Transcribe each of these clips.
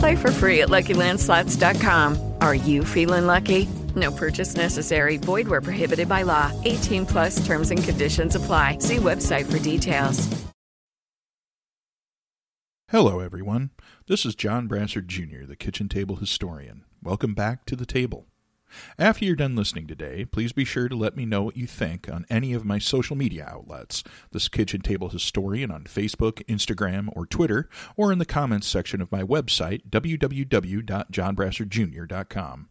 Play for free at LuckyLandSlots.com. Are you feeling lucky? No purchase necessary. Void where prohibited by law. 18 plus terms and conditions apply. See website for details. Hello, everyone. This is John Brassard Jr., the kitchen table historian. Welcome back to the table. After you're done listening today, please be sure to let me know what you think on any of my social media outlets, this Kitchen Table Historian on Facebook, Instagram, or Twitter, or in the comments section of my website, www.johnbrassardjr.com.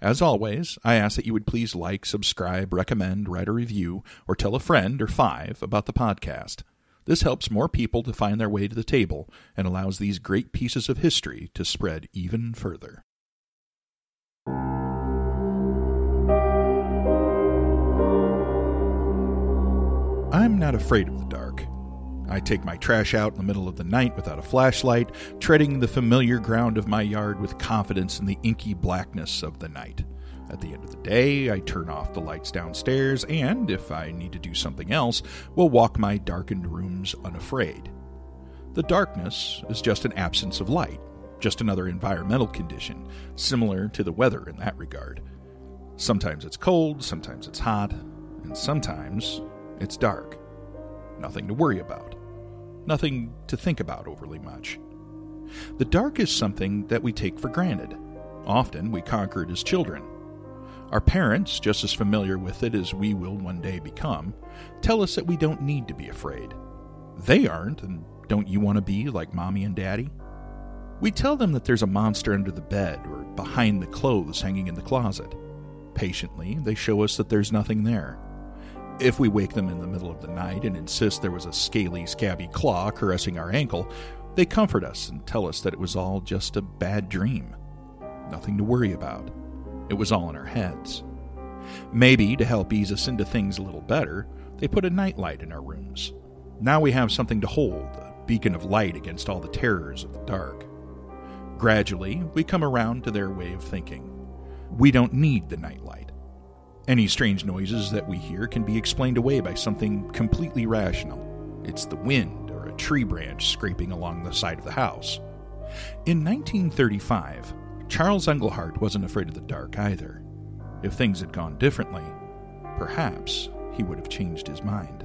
As always, I ask that you would please like, subscribe, recommend, write a review, or tell a friend or five about the podcast. This helps more people to find their way to the table and allows these great pieces of history to spread even further. I'm not afraid of the dark. I take my trash out in the middle of the night without a flashlight, treading the familiar ground of my yard with confidence in the inky blackness of the night. At the end of the day, I turn off the lights downstairs and, if I need to do something else, will walk my darkened rooms unafraid. The darkness is just an absence of light, just another environmental condition, similar to the weather in that regard. Sometimes it's cold, sometimes it's hot, and sometimes it's dark. Nothing to worry about. Nothing to think about overly much. The dark is something that we take for granted. Often we conquer it as children. Our parents, just as familiar with it as we will one day become, tell us that we don't need to be afraid. They aren't, and don't you want to be like mommy and daddy? We tell them that there's a monster under the bed or behind the clothes hanging in the closet. Patiently, they show us that there's nothing there. If we wake them in the middle of the night and insist there was a scaly, scabby claw caressing our ankle, they comfort us and tell us that it was all just a bad dream. Nothing to worry about. It was all in our heads. Maybe, to help ease us into things a little better, they put a nightlight in our rooms. Now we have something to hold, a beacon of light against all the terrors of the dark. Gradually, we come around to their way of thinking. We don't need the nightlight. Any strange noises that we hear can be explained away by something completely rational. It's the wind or a tree branch scraping along the side of the house. In 1935, Charles Englehart wasn't afraid of the dark either. If things had gone differently, perhaps he would have changed his mind.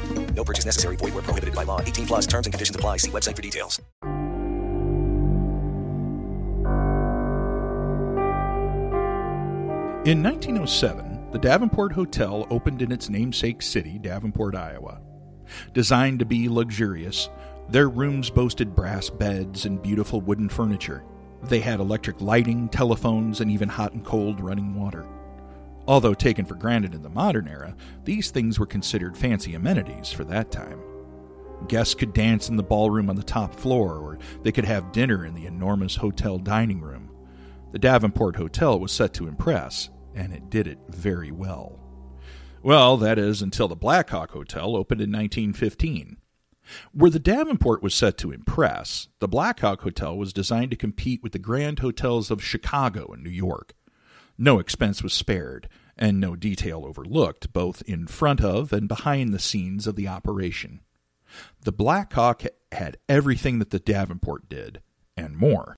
No purchase necessary. Void were prohibited by law. 18 plus terms and conditions apply. See website for details. In 1907, the Davenport Hotel opened in its namesake city, Davenport, Iowa. Designed to be luxurious, their rooms boasted brass beds and beautiful wooden furniture. They had electric lighting, telephones, and even hot and cold running water. Although taken for granted in the modern era, these things were considered fancy amenities for that time. Guests could dance in the ballroom on the top floor, or they could have dinner in the enormous hotel dining room. The Davenport Hotel was set to impress, and it did it very well. Well, that is until the Blackhawk Hotel opened in 1915. Where the Davenport was set to impress, the Blackhawk Hotel was designed to compete with the grand hotels of Chicago and New York. No expense was spared, and no detail overlooked, both in front of and behind the scenes of the operation. The Blackhawk had everything that the Davenport did, and more.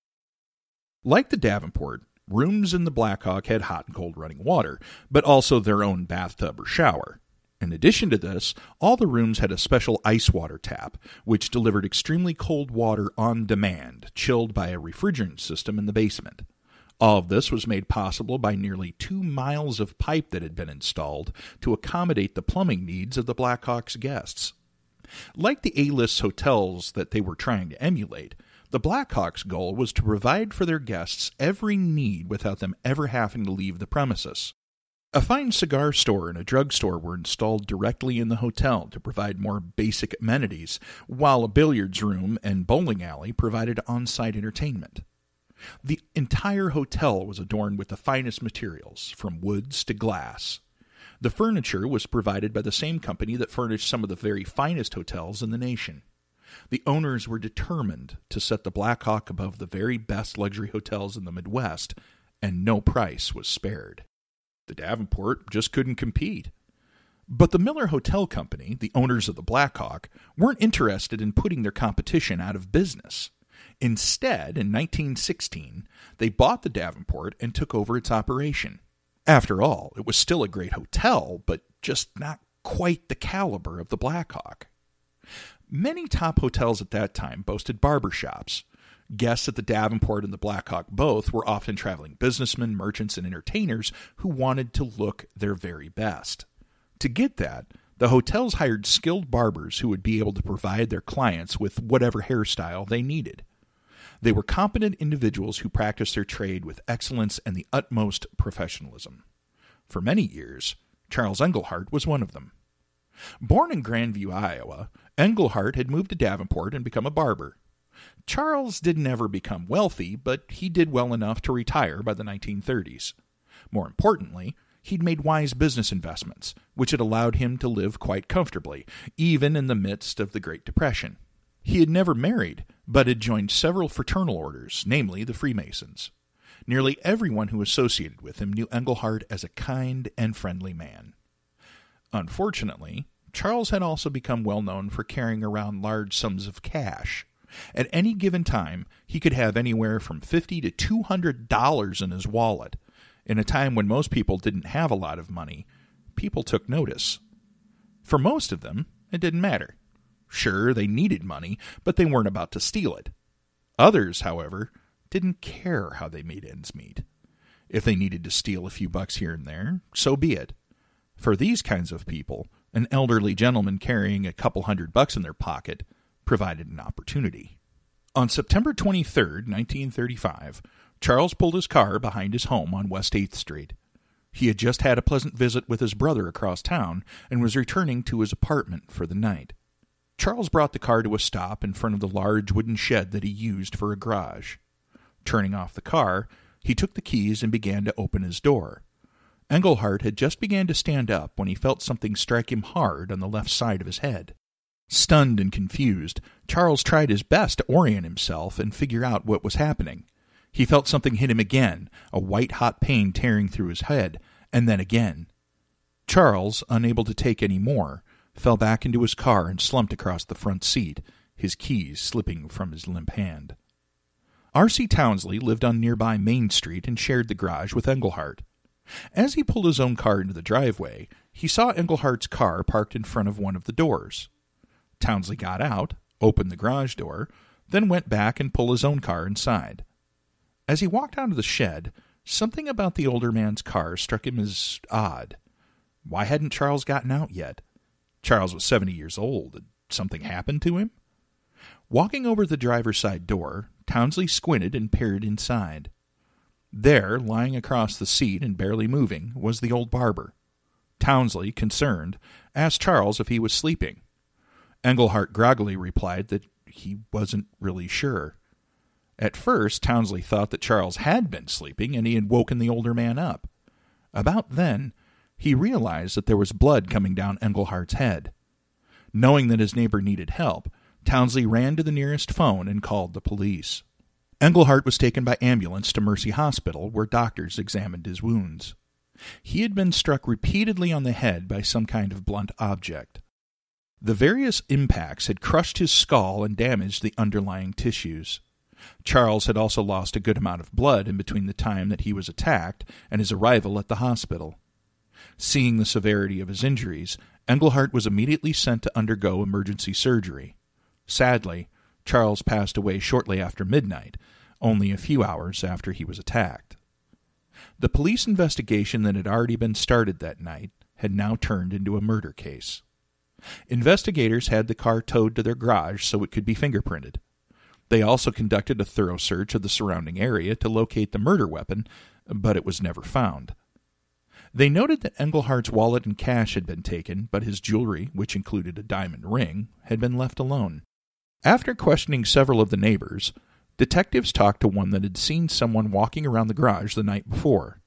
Like the Davenport, rooms in the Blackhawk had hot and cold running water, but also their own bathtub or shower. In addition to this, all the rooms had a special ice water tap, which delivered extremely cold water on demand, chilled by a refrigerant system in the basement. All of this was made possible by nearly two miles of pipe that had been installed to accommodate the plumbing needs of the Blackhawks guests. Like the A list hotels that they were trying to emulate, the Blackhawks' goal was to provide for their guests every need without them ever having to leave the premises. A fine cigar store and a drugstore were installed directly in the hotel to provide more basic amenities, while a billiards room and bowling alley provided on site entertainment. The entire hotel was adorned with the finest materials, from woods to glass. The furniture was provided by the same company that furnished some of the very finest hotels in the nation. The owners were determined to set the Blackhawk above the very best luxury hotels in the Midwest, and no price was spared. The Davenport just couldn't compete. But the Miller Hotel Company, the owners of the Blackhawk, weren't interested in putting their competition out of business. Instead, in 1916, they bought the Davenport and took over its operation. After all, it was still a great hotel, but just not quite the caliber of the Blackhawk. Many top hotels at that time boasted barber shops, Guests at the Davenport and the Blackhawk both were often traveling businessmen, merchants, and entertainers who wanted to look their very best. To get that, the hotels hired skilled barbers who would be able to provide their clients with whatever hairstyle they needed. They were competent individuals who practiced their trade with excellence and the utmost professionalism. For many years, Charles Englehart was one of them. Born in Grandview, Iowa, Englehart had moved to Davenport and become a barber. Charles didn't ever become wealthy, but he did well enough to retire by the 1930s. More importantly, he'd made wise business investments, which had allowed him to live quite comfortably, even in the midst of the Great Depression. He had never married, but had joined several fraternal orders, namely the Freemasons. Nearly everyone who associated with him knew Englehart as a kind and friendly man. Unfortunately, Charles had also become well known for carrying around large sums of cash. At any given time, he could have anywhere from fifty to two hundred dollars in his wallet. In a time when most people didn't have a lot of money, people took notice. For most of them, it didn't matter. Sure, they needed money, but they weren't about to steal it. Others, however, didn't care how they made ends meet. If they needed to steal a few bucks here and there, so be it. For these kinds of people, an elderly gentleman carrying a couple hundred bucks in their pocket provided an opportunity. On September 23, 1935, Charles pulled his car behind his home on West 8th Street. He had just had a pleasant visit with his brother across town and was returning to his apartment for the night. Charles brought the car to a stop in front of the large wooden shed that he used for a garage. Turning off the car, he took the keys and began to open his door. Englehart had just began to stand up when he felt something strike him hard on the left side of his head. Stunned and confused, Charles tried his best to orient himself and figure out what was happening. He felt something hit him again, a white hot pain tearing through his head, and then again. Charles, unable to take any more, fell back into his car and slumped across the front seat, his keys slipping from his limp hand. R.C. Townsley lived on nearby Main Street and shared the garage with Englehart. As he pulled his own car into the driveway, he saw Englehart's car parked in front of one of the doors. Townsley got out, opened the garage door, then went back and pulled his own car inside. As he walked out of the shed, something about the older man's car struck him as odd. Why hadn't Charles gotten out yet? Charles was seventy years old. Had something happened to him? Walking over the driver's side door, Townsley squinted and peered inside. There, lying across the seat and barely moving, was the old barber. Townsley, concerned, asked Charles if he was sleeping. Englehart groggily replied that he wasn't really sure. At first, Townsley thought that Charles had been sleeping and he had woken the older man up. About then, he realized that there was blood coming down Englehart's head. Knowing that his neighbor needed help, Townsley ran to the nearest phone and called the police. Englehart was taken by ambulance to Mercy Hospital, where doctors examined his wounds. He had been struck repeatedly on the head by some kind of blunt object. The various impacts had crushed his skull and damaged the underlying tissues. Charles had also lost a good amount of blood in between the time that he was attacked and his arrival at the hospital. Seeing the severity of his injuries, Englehart was immediately sent to undergo emergency surgery. Sadly, Charles passed away shortly after midnight, only a few hours after he was attacked. The police investigation that had already been started that night had now turned into a murder case. Investigators had the car towed to their garage so it could be fingerprinted. They also conducted a thorough search of the surrounding area to locate the murder weapon, but it was never found. They noted that Englehart's wallet and cash had been taken, but his jewelry, which included a diamond ring, had been left alone. After questioning several of the neighbors, detectives talked to one that had seen someone walking around the garage the night before.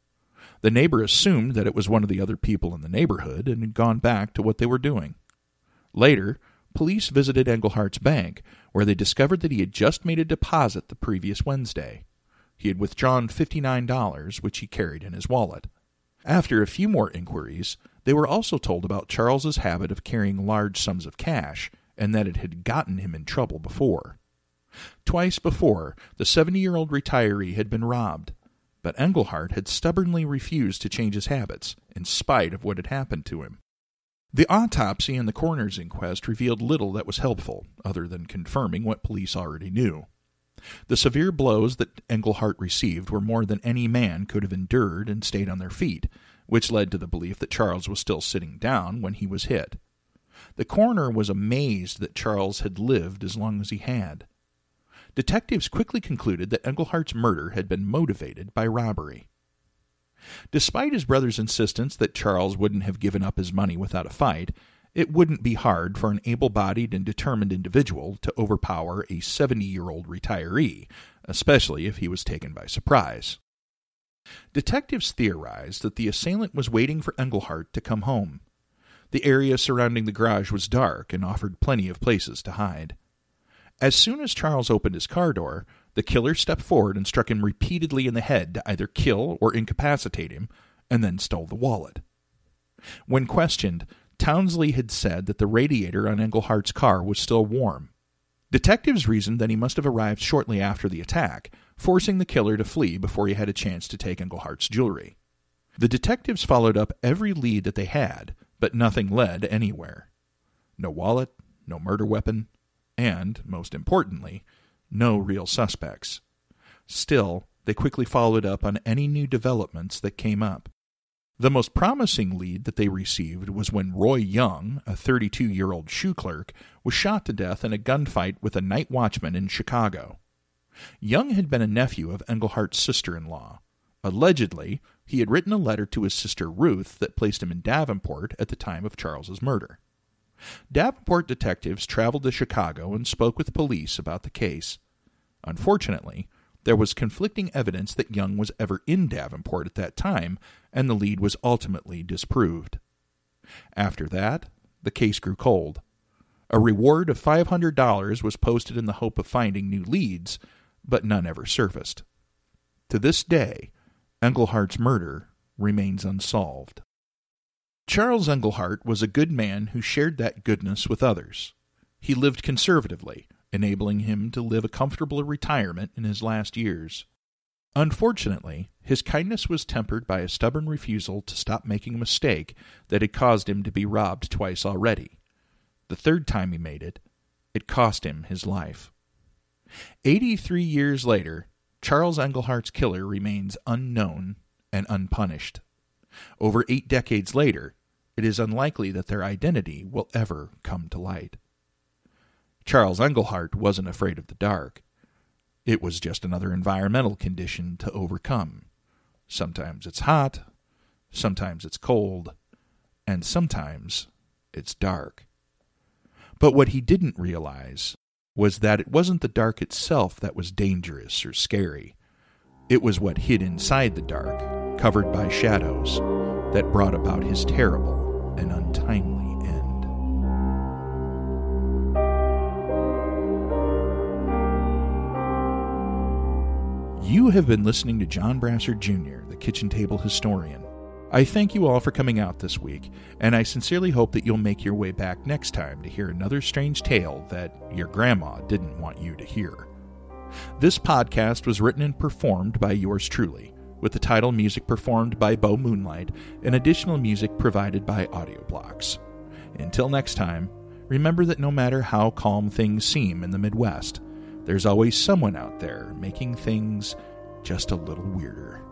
The neighbor assumed that it was one of the other people in the neighborhood and had gone back to what they were doing. Later, police visited Englehart's bank, where they discovered that he had just made a deposit the previous Wednesday. He had withdrawn $59, which he carried in his wallet. After a few more inquiries, they were also told about Charles's habit of carrying large sums of cash and that it had gotten him in trouble before. Twice before, the 70-year-old retiree had been robbed, but Englehart had stubbornly refused to change his habits in spite of what had happened to him. The autopsy and the coroner's inquest revealed little that was helpful, other than confirming what police already knew. The severe blows that Englehart received were more than any man could have endured and stayed on their feet, which led to the belief that Charles was still sitting down when he was hit. The coroner was amazed that Charles had lived as long as he had. Detectives quickly concluded that Englehart's murder had been motivated by robbery. Despite his brother's insistence that Charles wouldn't have given up his money without a fight, it wouldn't be hard for an able bodied and determined individual to overpower a 70 year old retiree, especially if he was taken by surprise. Detectives theorized that the assailant was waiting for Englehart to come home. The area surrounding the garage was dark and offered plenty of places to hide. As soon as Charles opened his car door, the killer stepped forward and struck him repeatedly in the head to either kill or incapacitate him, and then stole the wallet. When questioned, Townsley had said that the radiator on Englehart's car was still warm. Detectives reasoned that he must have arrived shortly after the attack, forcing the killer to flee before he had a chance to take Englehart's jewelry. The detectives followed up every lead that they had, but nothing led anywhere. No wallet, no murder weapon, and, most importantly, no real suspects. Still, they quickly followed up on any new developments that came up. The most promising lead that they received was when Roy Young, a 32 year old shoe clerk, was shot to death in a gunfight with a night watchman in Chicago. Young had been a nephew of Englehart's sister in law. Allegedly, he had written a letter to his sister Ruth that placed him in Davenport at the time of Charles's murder. Davenport detectives traveled to Chicago and spoke with police about the case. Unfortunately, there was conflicting evidence that Young was ever in Davenport at that time, and the lead was ultimately disproved. After that, the case grew cold. A reward of $500 was posted in the hope of finding new leads, but none ever surfaced. To this day, Englehart's murder remains unsolved. Charles Englehart was a good man who shared that goodness with others. He lived conservatively, enabling him to live a comfortable retirement in his last years. Unfortunately, his kindness was tempered by a stubborn refusal to stop making a mistake that had caused him to be robbed twice already. The third time he made it, it cost him his life. Eighty three years later, Charles Englehart's killer remains unknown and unpunished. Over eight decades later, it is unlikely that their identity will ever come to light. Charles Englehart wasn't afraid of the dark. It was just another environmental condition to overcome. Sometimes it's hot, sometimes it's cold, and sometimes it's dark. But what he didn't realize was that it wasn't the dark itself that was dangerous or scary. It was what hid inside the dark, covered by shadows, that brought about his terrible and untimely You have been listening to John Brassard Jr., the Kitchen Table Historian. I thank you all for coming out this week, and I sincerely hope that you'll make your way back next time to hear another strange tale that your grandma didn't want you to hear. This podcast was written and performed by yours truly, with the title music performed by Bo Moonlight and additional music provided by Audioblocks. Until next time, remember that no matter how calm things seem in the Midwest, there's always someone out there making things just a little weirder.